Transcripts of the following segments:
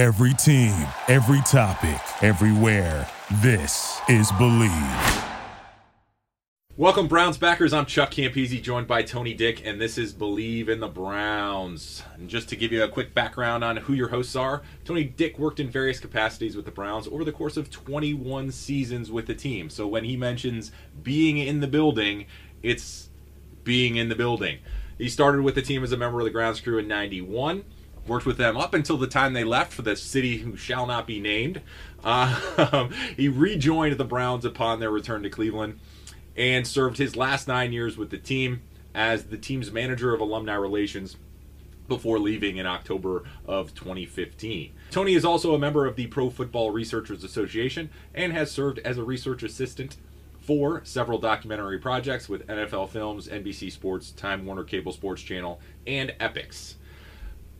Every team, every topic, everywhere. This is Bleav. Welcome, Browns backers. I'm Chuck Campese, joined by Tony Dick, and this is Bleav in the Browns. And just to give you a quick background on who your hosts are, Tony Dick worked in various capacities with the Browns over the course of 21 seasons with the team. So when he mentions being in the building, it's being in the building. He started with the team as a member of the grounds crew in 91 worked with them up until the time they left for the city who shall not be named. Uh, he rejoined the Browns upon their return to Cleveland and served his last nine years with the team as the team's manager of alumni relations before leaving in October of 2015. Tony is also a member of the Pro Football Researchers Association and has served as a research assistant for several documentary projects with NFL Films, NBC Sports, Time Warner Cable Sports Channel, and Epix.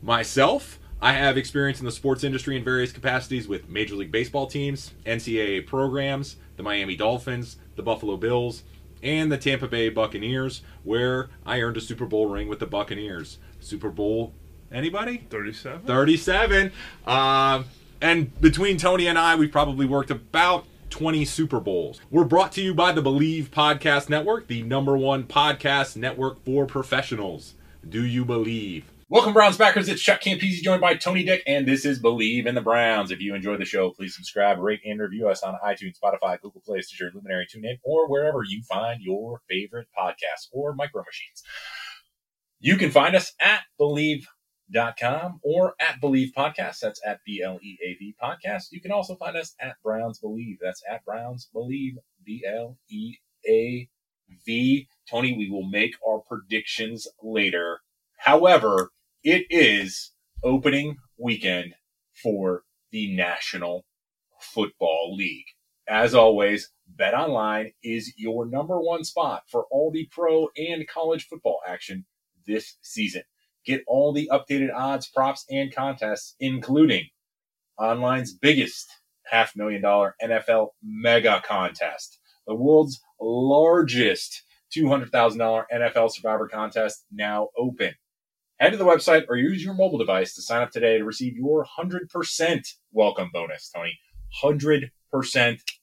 Myself, I have experience in the sports industry in various capacities with Major League Baseball teams, NCAA programs, the Miami Dolphins, the Buffalo Bills, and the Tampa Bay Buccaneers, where I earned a Super Bowl ring with the Buccaneers. Super Bowl, anybody? 37? 37. Um, and between Tony and I, we've probably worked about 20 Super Bowls. We're brought to you by the Bleav Podcast Network, the number one podcast network for professionals. Do you believe? Welcome, Browns backers. It's Chuck Campese, joined by Tony Dick, and this is Bleav in the Browns. If you enjoy the show, please subscribe, rate, and review us on iTunes, Spotify, Google Play, Stitcher, Luminary, TuneIn, or wherever you find your favorite podcasts or micro machines. You can find us at Bleav.com or at Bleav Podcast. That's at B L E A V Podcast. You can also find us at Browns Bleav. That's at Browns Bleav, B L E A V. Tony, we will make our predictions later. However, it is opening weekend for the National Football League. As always, Bet Online is your number one spot for all the pro and college football action this season. Get all the updated odds, props, and contests, including online's biggest half million dollar NFL mega contest, the world's largest $200,000 NFL survivor contest now open. Head to the website or use your mobile device to sign up today to receive your 100% welcome bonus, Tony. 100%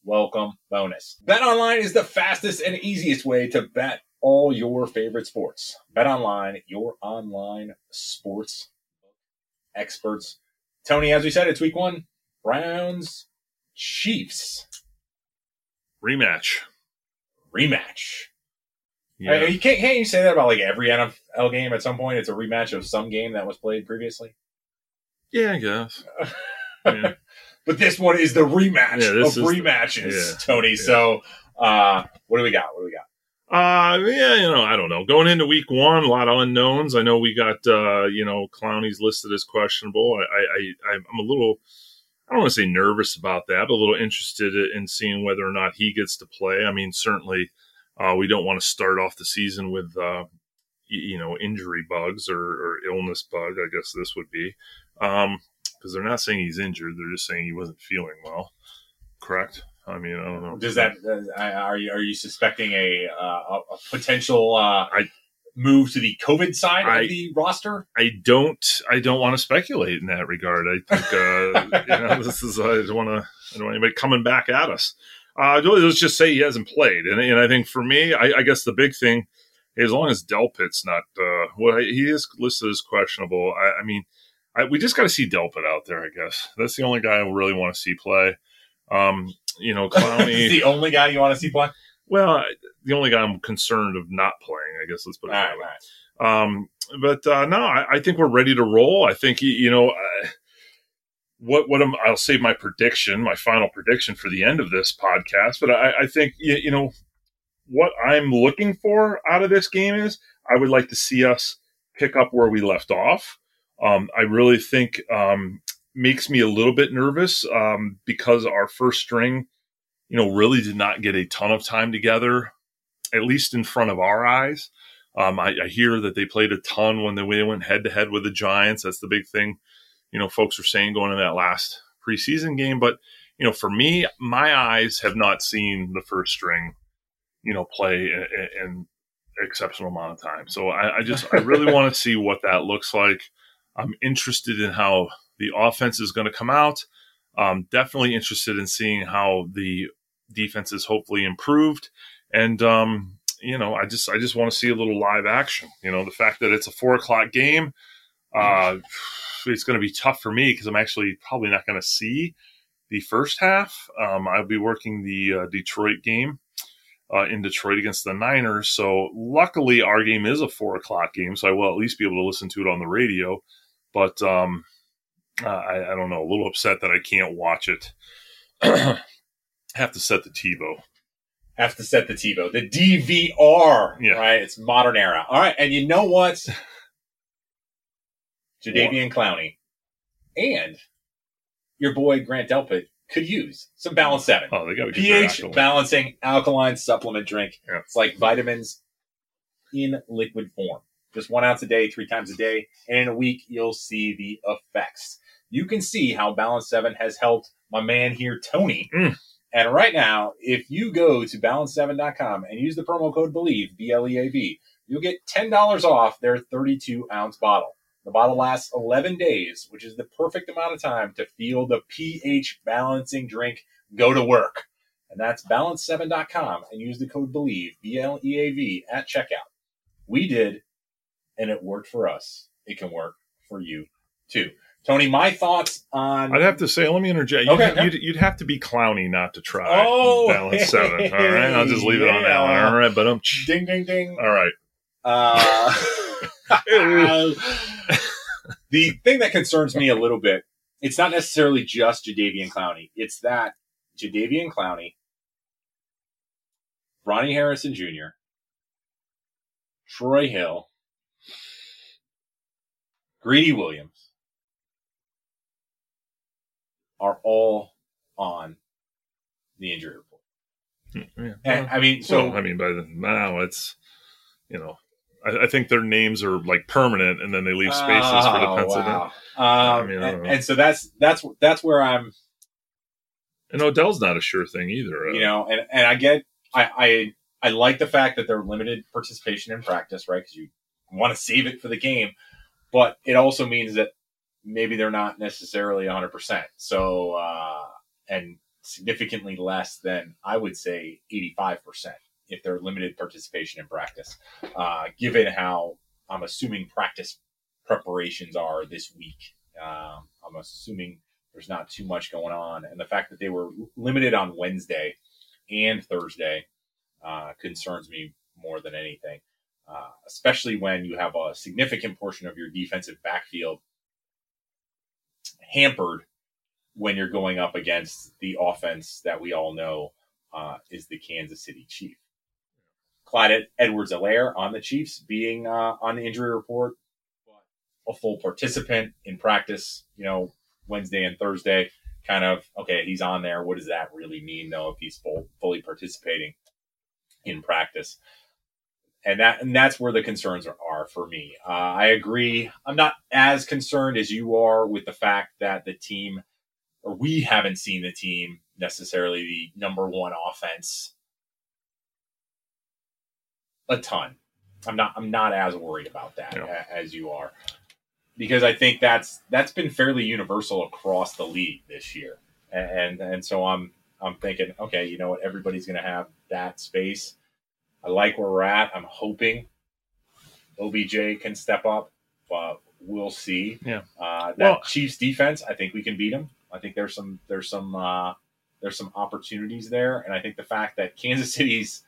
welcome bonus. Bet online is the fastest and easiest way to bet all your favorite sports. Bet online, your online sports experts. Tony, as we said, it's week one. Browns, Chiefs. Rematch. Rematch. Yeah. You can't, can't you say that about like every NFL game at some point? It's a rematch of some game that was played previously. yeah, I guess. Yeah. But this one is the rematch Yeah, of is the- rematches, yeah, Tony. So, uh, what do we got? What do we got? Uh, yeah, you know, I don't know. Going into week one, a lot of unknowns. I know we got, uh, you know, Clowney's listed as questionable. I, I, I I'm a little, I don't want to say nervous about that, but a little interested in seeing whether or not he gets to play. I mean, certainly, uh, we don't want to start off the season with, uh, you know, injury bugs or, or illness bug. I guess this would be, um, because they're not saying he's injured; they're just saying he wasn't feeling well. Correct? I mean, I don't know. Does that are you are you suspecting a uh, a, a potential uh, I- move to the COVID side I- of the roster? I don't. I don't want to speculate in that regard. I think uh, you know, this is. I don't want to. I don't want anybody coming back at us. Uh, let's just say he hasn't played, and, and I think for me, I, I guess the big thing, as long as Delpit's not, uh, well, he is listed as questionable. I, I mean, I, we just got to see Delpit out there. I guess that's the only guy I really want to see play. Um, you know, Is Clowney. the only guy you want to see play? well, I- the only guy I'm concerned of not playing. I guess let's put it that way. right. Um, but uh, no, I, I think we're ready to roll. I think you, know uh, what what am, I'll save my prediction, my final prediction for the end of this podcast. But I, I think you, you know what I'm looking for out of this game is I would like to see us pick up where we left off. Um, I really think um, makes me a little bit nervous um, because our first string, you know, really did not get a ton of time together, at least in front of our eyes. Um, I, I hear that they played a ton when they went head to head with the Giants. That's the big thing, you know, folks are saying going into that last preseason game. But you know, for me, my eyes have not seen the first string, you know, play in, in exceptional amount of time. So I, I just I really want to see what that looks like. I'm interested in how the offense is going to come out. I'm definitely interested in seeing how the defense is hopefully improved. And, um, you know, I just, I just want to see a little live action. You know, the fact that it's a four o'clock game, uh, it's going to be tough for me because I'm actually probably not going to see the first half. Um, I'll be working the uh, Detroit game uh, in Detroit against the Niners. So luckily, our game is a four o'clock game, so I will at least be able to listen to it on the radio. But um, I, I, don't know, a little upset that I can't watch it. Have to set the TiVo. Have to set the TiVo, the DVR. Yeah. Right, it's modern era. All right, and you know what? Jadeveon Clowney and your boy Grant Delpit could use some Balance 7. Oh, they got pH balancing alkaline supplement drink. Yeah. It's like vitamins in liquid form. Just one ounce a day, three times a day. And in a week, you'll see the effects. You can see how Balance 7 has helped my man here, Tony. Mm. And right now, if you go to balance7.com and use the promo code BLEAV, B L E A V, you'll get $10 off their 32 ounce bottle. The bottle lasts 11 days, which is the perfect amount of time to feel the pH balancing drink go to work. And that's balance7.com and use the code BLEAV, B L E A V, at checkout. We did, and it worked for us. It can work for you too. Tony, my thoughts on. I'd have to say, let me interject. You'd, okay, you'd, you'd, have to be clowny not to try oh, balance seven. All right, I'll just leave yeah. it on that one. All right, but um, ding, ding, ding. All right. Uh, the thing that concerns me a little bit, it's not necessarily just Jadeveon Clowney. It's that Jadeveon Clowney, Ronnie Harrison Jr., Troy Hill, Greedy Williams are all on the injury report. Hmm, yeah. And I mean, so well, I mean, by the, now it's you know I, I, think their names are like permanent, and then they leave spaces oh, for the oh, pencil. Wow. Um, I mean, and, and, so that's that's that's where I'm. And Odell's not a sure thing either. Uh, you know, and and I get I I I like the fact that they're limited participation in practice, right? Because you want to save it for the game, but it also means that maybe they're not necessarily 100. percent So uh, and significantly less than I would say 85 percent if they're limited participation in practice, uh, given how I'm assuming practice preparations are this week. Um, I'm assuming there's not too much going on, and the fact that they were limited on Wednesday and Thursday uh, concerns me more than anything. Uh, especially when you have a significant portion of your defensive backfield hampered when you're going up against the offense that we all know uh, is the Kansas City Chief. Clyde Edwards-Helaire on the Chiefs being uh, on the injury report, a full participant in practice, you know, Wednesday and Thursday. Kind of, okay, he's on there. What does that really mean, though, if he's full, fully participating in practice? And that and that's where the concerns are, are for me. Uh, I agree. I'm not as concerned as you are with the fact that the team, or we haven't seen the team necessarily the number one offense a ton. I'm not I'm not as worried about that yeah. as you are because I think that's that's been fairly universal across the league this year. And and so I'm I'm thinking, okay, you know what, everybody's going to have that space. I like where we're at. I'm hoping OBJ can step up, but we'll see. Yeah. Uh, that well, Chiefs defense, I think we can beat them. I think there's some there's some uh, there's some opportunities there, and I think the fact that Kansas City's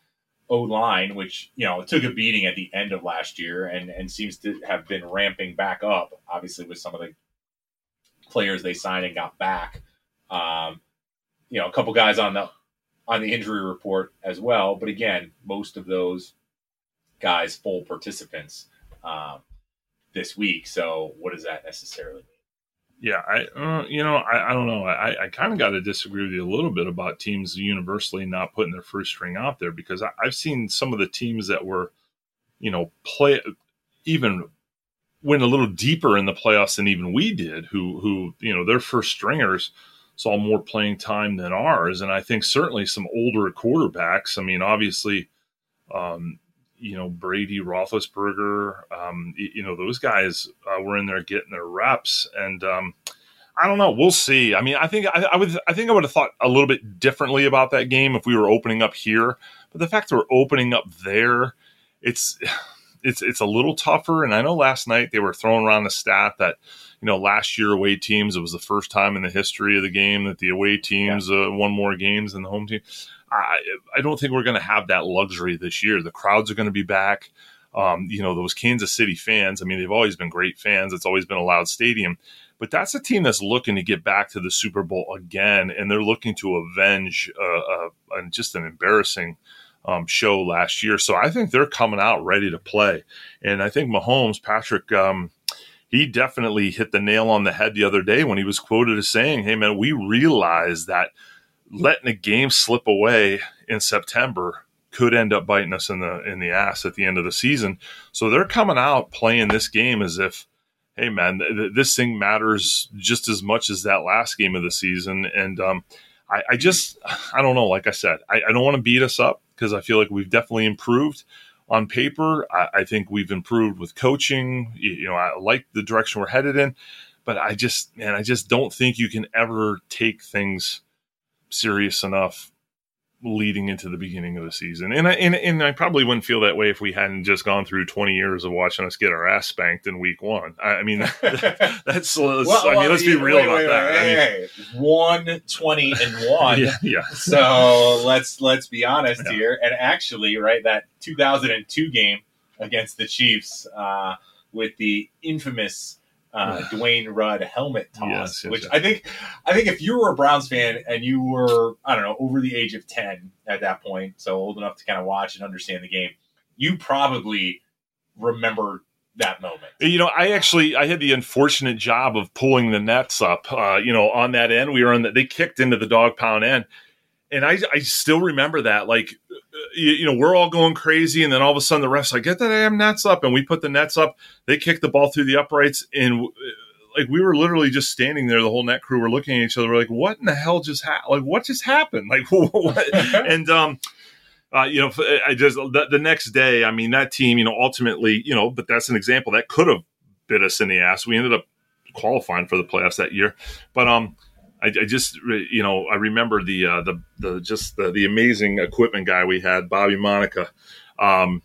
O line, which you know took a beating at the end of last year and and seems to have been ramping back up. Obviously, with some of the players they signed and got back, um, you know, a couple guys on the on the injury report as well. But again, most of those guys full participants um, this week. So, what does that necessarily mean? Yeah, I uh, you know I, I don't know. I, I kind of got to disagree with you a little bit about teams universally not putting their first string out there because I, I've seen some of the teams that were you know play even went a little deeper in the playoffs than even we did who who you know their first stringers saw more playing time than ours. And I think certainly some older quarterbacks I mean obviously um, you know Brady, Roethlisberger, um, you, know those guys uh, were in there getting their reps, and um, I don't know. We'll see. I mean, I think I, I, would. I think I would have thought a little bit differently about that game if we were opening up here. But the fact that we're opening up there, it's it's it's a little tougher. And I know last night they were throwing around the stat that you know last year away teams it was the first time in the history of the game that the away teams yeah. uh, won more games than the home team. I I don't think we're going to have that luxury this year. The crowds are going to be back. Um, you know those Kansas City fans. I mean, they've always been great fans. It's always been a loud stadium but that's a team that's looking to get back to the Super Bowl again, and they're looking to avenge uh, uh, just an embarrassing um, show last year. So I think they're coming out ready to play, and I think Mahomes, Patrick. Um, he definitely hit the nail on the head the other day when he was quoted as saying, "Hey man, we realize that letting a game slip away in September could end up biting us in the in the ass at the end of the season. So they're coming out playing this game as if hey man, th- this thing matters just as much as that last game of the season. And um, I, I, just, I don't know. Like I said, I, I don't want to beat us up because I feel like we've definitely improved on paper. I, I, think we've improved with coaching. You, you know, I like the direction we're headed in, but I just, man, I just don't think you can ever take things serious enough leading into the beginning of the season. And I, and, and I probably wouldn't feel that way if we hadn't just gone through 20 years of watching us get our ass spanked in week one. I, I mean, that's, well, I mean, let's be real wait, about wait, that. Wait, I mean, one, 20 and one. yeah, yeah. So let's, let's be honest yeah. here. And actually, right, that 2002 game against the Chiefs, uh, with the infamous uh, Dwayne Rudd helmet toss, yes, yes, which yes. I think, I think if you were a Browns fan and you were, I don't know, over the age of ten at that point, so old enough to kind of watch and understand the game, you probably remember that moment. You know, I actually I had the unfortunate job of pulling the nets up. Uh, you know, on that end, we were on the, they kicked into the dog pound end, and I I still remember that like you, you, know, we're all going crazy, and then all of a sudden the refs like get the damn nets up, and we put the nets up. They kick the ball through the uprights, and like we were literally just standing there. The whole net crew were looking at each other. We're like, what in the hell just happened? Like, what just happened? Like, what? and um. Uh, you know, I just the, the next day. I mean, that team, you know, ultimately, you know, but that's an example that could have bit us in the ass. We ended up qualifying for the playoffs that year, but um, I, I, just you know I remember the uh, the the just the, the amazing equipment guy we had Bobby Monica. Um,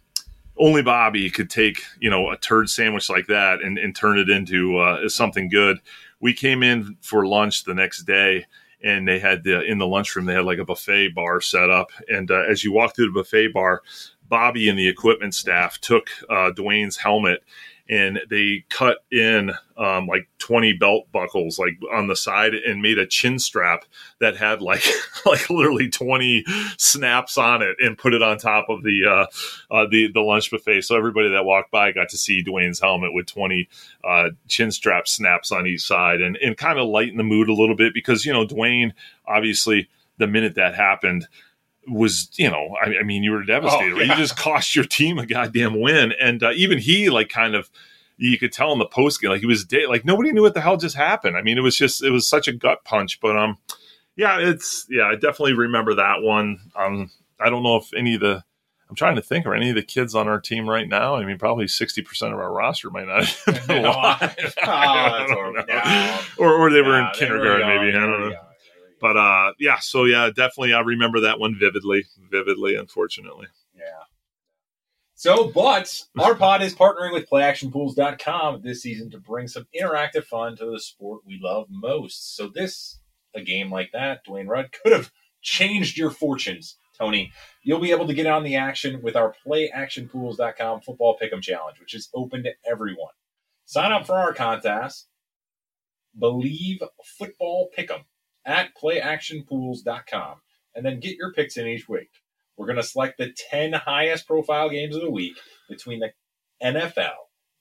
only Bobby could take you know a turd sandwich like that and, and turn it into uh, something good. We came in for lunch the next day and they had the in the lunchroom they had like a buffet bar set up and uh, as you walk through the buffet bar bobby and the equipment staff took uh, dwayne's helmet and they cut in um, like 20 belt buckles like on the side and made a chin strap that had like like literally 20 snaps on it and put it on top of the uh, uh, the the lunch buffet. So everybody that walked by got to see Dwayne's helmet with 20 uh, chin strap snaps on each side and and kind of lighten the mood a little bit because you know Dwayne obviously the minute that happened was you know I, I mean you were devastated. Oh, yeah. You just cost your team a goddamn win, and uh, even he like kind of you could tell in the post game like he was de- like nobody knew what the hell just happened. I mean it was just it was such a gut punch, but um yeah it's yeah I definitely remember that one. Um I don't know if any of the I'm trying to think, are any of the kids on our team right now? I mean, probably 60% of our roster might not have been alive. oh, or, or they were in kindergarten, were maybe. I don't know but uh, yeah, so yeah, definitely I remember that one vividly, vividly, unfortunately. Yeah. So, but our pod is partnering with playactionpools.com this season to bring some interactive fun to the sport we love most. So, this, a game like that, Dwayne Rudd could have changed your fortunes, Tony. You'll be able to get on the action with our playactionpools.com football pick'em challenge, which is open to everyone. Sign up for our contest. Bleav Football Pick'em at playactionpools.com and then get your picks in each week. We're going to select the 10 highest profile games of the week between the NFL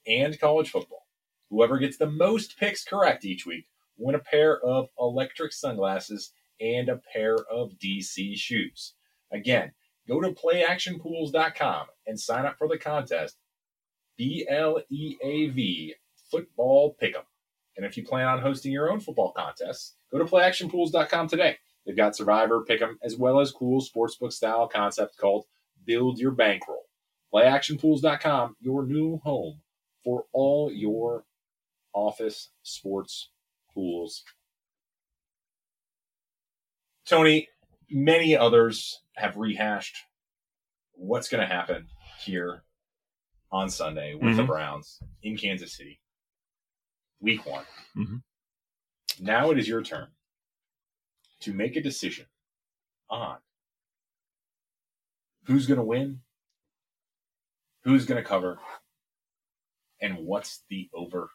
and college football. Whoever gets the most picks correct each week win a pair of electric sunglasses and a pair of DC shoes. Again, go to playactionpools.com and sign up for the contest. B L E A V Football Pick'em. And if you plan on hosting your own football contests, go to playactionpools.com today. They've got Survivor, Pick'em, as well as cool sportsbook style concept called Build Your Bankroll. Playactionpools.com, your new home for all your office sports pools Tony, many others have rehashed what's going to happen here on Sunday with the Mhm. Browns in Kansas City, week one. Mhm. Now it is your turn to make a decision on who's going to win, who's going to cover, and what's the over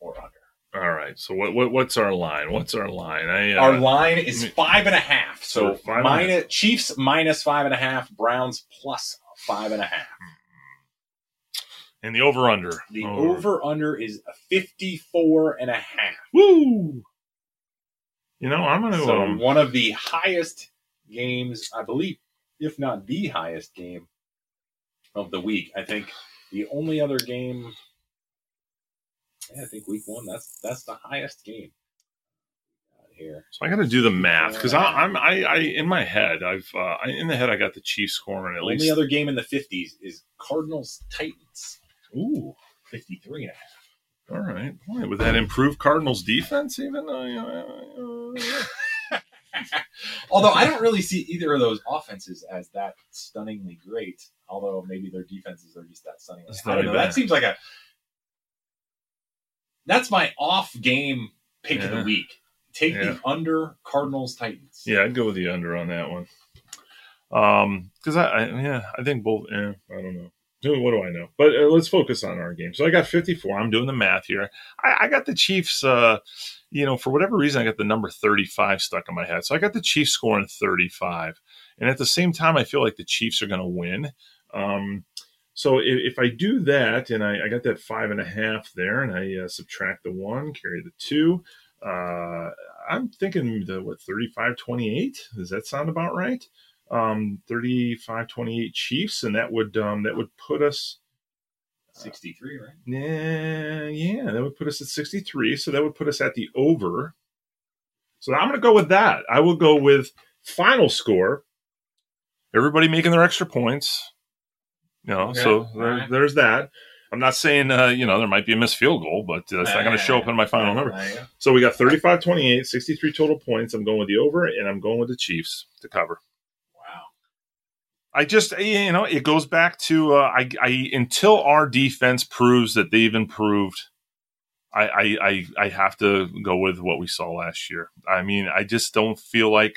or under. All right. So what, what what's our line? What's our line? I, uh, Our line is five and a half. So So five and a minus, Chiefs minus five and a half, Browns plus five and a half. And the over under. The over under is 54 and a half. Woo. You know, I'm gonna. So um, one of the highest games, I believe, if not the highest game of the week. I think the only other game, yeah, I think week one. That's that's the highest game here. So I got to do the math because I'm I, I in my head I've uh, I, in the head I got the Chiefs scoring at The only least. other game in the 50s is Cardinals Titans, Ooh, 53 and a half. all right. Boy, with that improve Cardinals defense, even. Uh, uh, Although I don't really see either of those offenses as that stunningly great. Although maybe their defenses are just that stunningly. It's I don't know. bad. That seems like a. That's my off game pick of the week. Take Yeah. the under Cardinals Titans. yeah, I'd go with the under on that one. Um, because I, I yeah I think both. Yeah, I don't know. What do I know? But uh, let's focus on our game. So I got 54. I'm doing the math here. I, I got the Chiefs. Uh, you know, for whatever reason, I got the number 35 stuck in my head. So I got the Chiefs scoring 35, and at the same time, I feel like the Chiefs are going to win. Um, so if, if I do that, and I, I got that five and a half there, and I uh, subtract the one, carry the two, uh, I'm thinking the what 35 28. Does that sound about right? Um, 35 28 Chiefs, and that would um, that would put us 63, right? yeah, yeah, that would put us at 63. So that would put us at the over. So I'm going to go with that. I will go with final score. Everybody making their extra points. You know, Okay, so there, alright. there's that. I'm not saying, uh, you know, there might be a missed field goal, but uh, that's not going to show up in my final number. So we got 35 28, 63 total points. I'm going with the over, and I'm going with the Chiefs to cover. I just you know it goes back to uh, I, I until our defense proves that they've improved. I, I I have to go with what we saw last year. I mean, I just don't feel like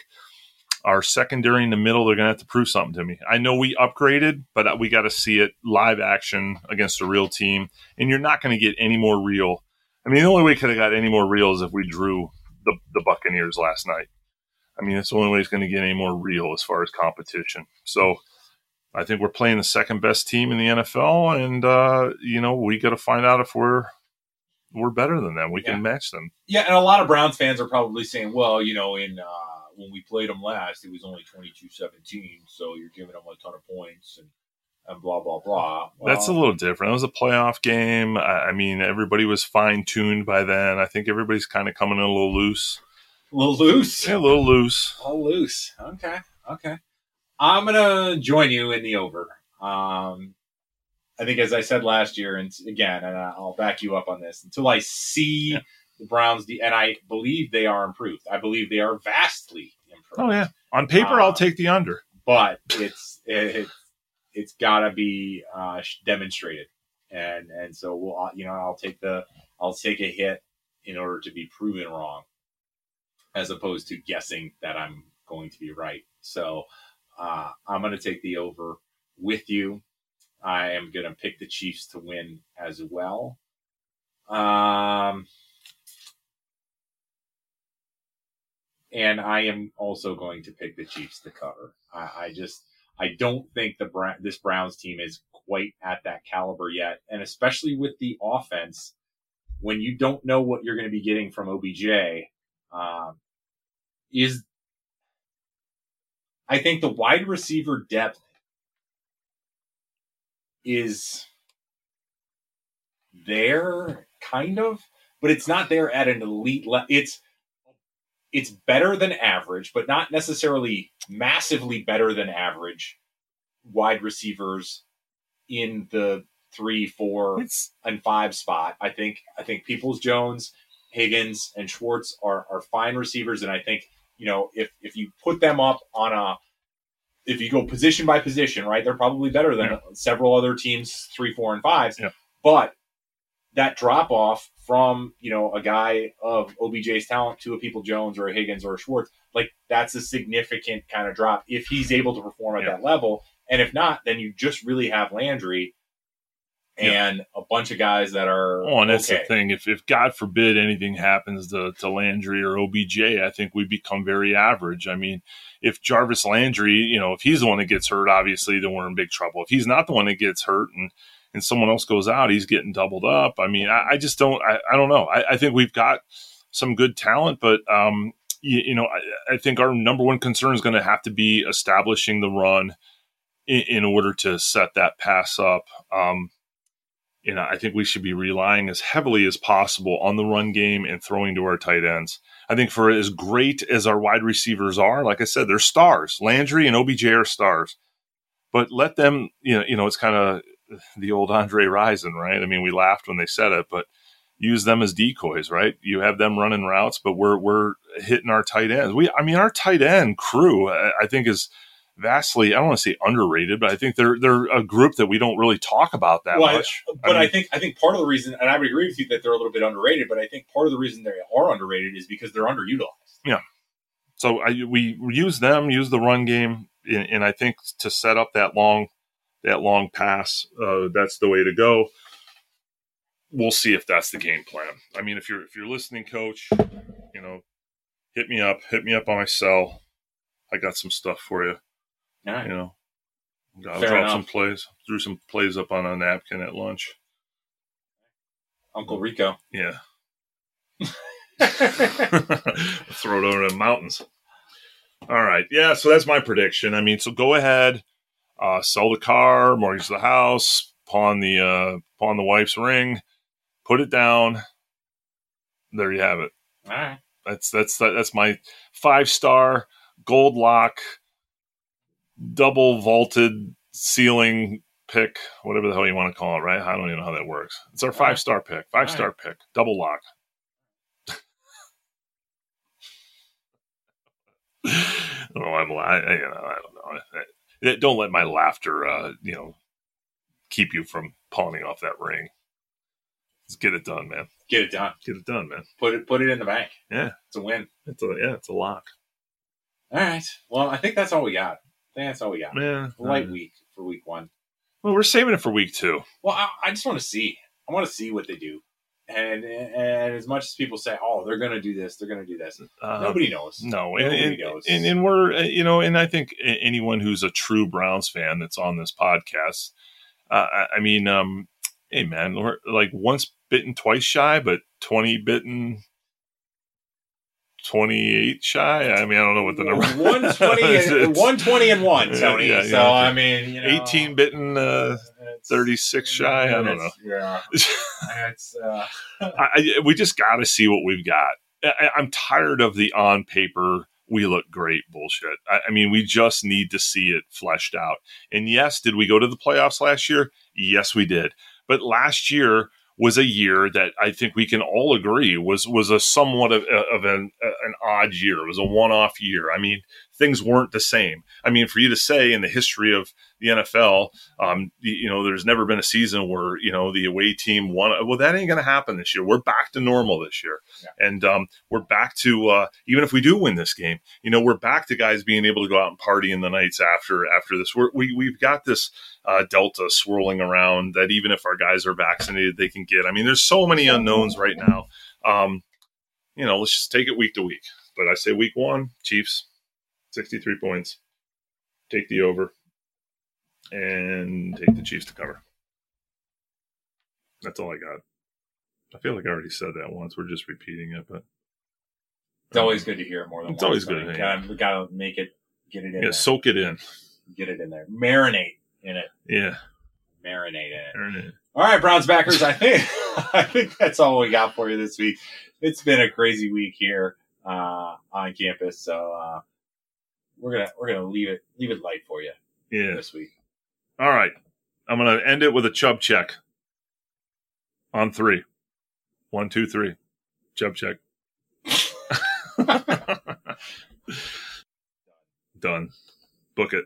our secondary in the middle they're gonna have to prove something to me. I know we upgraded, but we got to see it live action against a real team, and you're not going to get any more real. I mean, the only way could have got any more real is if we drew the the Buccaneers last night. I mean, it's the only way it's going to get any more real as far as competition. So I think we're playing the second best team in the NFL, and uh, you know we got to find out if we're we're better than them. We Yeah. can match them. Yeah, and a lot of Browns fans are probably saying, well, you know, in uh, when we played them last, it was only 22-17, so you're giving them a ton of points and, and blah, blah, blah. That's a little different. It was a playoff game. I, I mean, everybody was fine tuned by then. I think everybody's kind of coming in a little loose. a little loose. Yeah, a little loose. A little loose. Okay, okay. I'm going to join you in the over. Um, I think, as I said last year, and again, and I'll back you up on this, until I see Yeah. the Browns, de- and I believe they are improved. I believe they are vastly improved. Oh yeah. On paper, I'll Uh, take the under. but it's it, it's got to be uh, demonstrated, and and so we'll uh, you know I'll take the I'll take a hit in order to be proven wrong, as opposed to guessing that I'm going to be right. So uh, I'm going to take the over with you. I am going to pick the Chiefs to win as well. Um, and I am also going to pick the Chiefs to cover. I, I just I don't think the this Browns team is quite at that caliber yet, and especially with the offense, when you don't know what you're going to be getting from OBJ, um, is I think the wide receiver depth is there, kind of, but it's not there at an elite level. It's it's better than average, but not necessarily massively better than average wide receivers in the three, four, It's and five spot. I think I think Peoples Jones, Higgins, and Schwartz are are fine receivers, and I think you know, if if you put them up on a if you go position by position, right, they're probably better than Yeah. several other teams, three, four, and fives. Yeah. But that drop off from you know a guy of OBJ's talent to a People Jones or a Higgins or a Schwartz, like that's a significant kind of drop if he's able to perform at Yeah. that level. And if not, then you just really have Landry And a bunch of guys that are Oh, and that's okay. the thing. If, if God forbid anything happens to, to Landry or OBJ, I think we become very average. I mean, if Jarvis Landry, you know, if he's the one that gets hurt, obviously, then we're in big trouble. If he's not the one that gets hurt and, and someone else goes out, he's getting doubled up. I mean, I, I just don't, I, I don't know. I, I think we've got some good talent, but, um, you, you know, I, I think our number one concern is going to have to be establishing the run in, in order to set that pass up. Um, you know, I think we should be relying as heavily as possible on the run game and throwing to our tight ends. I think for as great as our wide receivers are, like I said, they're stars. Landry and OBJ are stars. But let them, you know, you know, it's kind of the old Andre Rison, right? I mean, we laughed when they said it, but use them as decoys, right? You have them running routes, but we're we're hitting our tight ends. We, I mean, our tight end crew, I, I think is vastly. I don't want to say underrated, but I think they're they're a group that we don't really talk about that Well, I- much. But I, mean- think I think part of the reason, and I would agree with you that they're a little bit underrated. But I think part of the reason they are underrated is because they're underutilized. Yeah. So I, we use them, use the run game, and, and I think to set up that long, that long pass, uh, that's the way to go. We'll see if that's the game plan. I mean, if you're if you're listening, coach, you know, hit me up, hit me up on my cell. I got some stuff for you. All right. You know, I'll Fair drop enough. some plays, threw some plays up on a napkin at lunch. Uncle Rico. Yeah, throw it over the mountains. All right. Yeah. So that's my prediction. I mean, so go ahead, uh, sell the car, mortgage the house, pawn the uh, pawn the wife's ring, put it down. There you have it. All right. That's that's that's my five star gold lock, double vaulted ceiling pick, whatever the hell you want to call it. Right? I don't even know how that works. It's our five star pick, five star pick, double lock. oh, I'm, I- you know, I don't know. I- I- Don't let my laughter, uh, you know, keep you from pawning off that ring. Let's get it done, man. Get it done. Get it done, man. Put it put it in the bank. Yeah. It's a win. It's a yeah, it's a lock, All right. Well, I think that's all we got. That's all we got. man. Light week for week one. Well, we're saving it for week two. Well, I, I just want to see. I want to see what they do. And and as much as people say, "Oh, they're going to do this," they're going to do this. Uh, Nobody knows. No, Nobody and, knows. and, and we're uh, you know, and I think anyone who's a true Browns fan that's on this podcast, uh, I, I mean, um, hey man, we're like once bitten, twice shy, but twenty bitten, twenty eight shy. I mean, I don't know what the number. One twenty It's- and it's one twenty and one, Tony. yeah, so yeah. I mean, you know, eighteen bitten, uh, thirty six shy. I don't know. Yeah, it's uh, I, we just got to see what we've got. I, I'm tired of the on paper we look great bullshit. I, I mean, we just need to see it fleshed out. And yes, did we go to the playoffs last year? Yes, we did. But last year was a year that I think we can all agree was was a somewhat of, of an, an odd year. It was a one off year. I mean, things weren't the same. I mean, for you to say in the history of the NFL, um, you, know, there's never been a season where you know the away team won. Well, that ain't going to happen this year. We're back to normal this year, Yeah. and um, we're back to uh, even if we do win this game, you know, we're back to guys being able to go out and party in the nights after after this. We're, we we've got this uh, delta swirling around that even if our guys are vaccinated, they can get. I mean, there's so many unknowns right now. Um, you know, let's just take it week to week. But I say week one, Chiefs, 63 points. Take the over and take the Chiefs to cover. That's all I got. I feel like I already said that once. We're just repeating it, but it's always good to hear more than It's once. always good I mean, to hear. Gotta, gotta make it, get it in yeah, there, soak it in. get it in there, marinate in it, Yeah, marinate in it. earn it. All right, Browns backers. I think I think that's all we got for you this week. It's been a crazy week here uh, on campus, so uh, we're gonna we're gonna leave it leave it light for you Yeah. this week. All right. I'm going to end it with a chub check on three. One, two, three. Chub check. Done. Book it.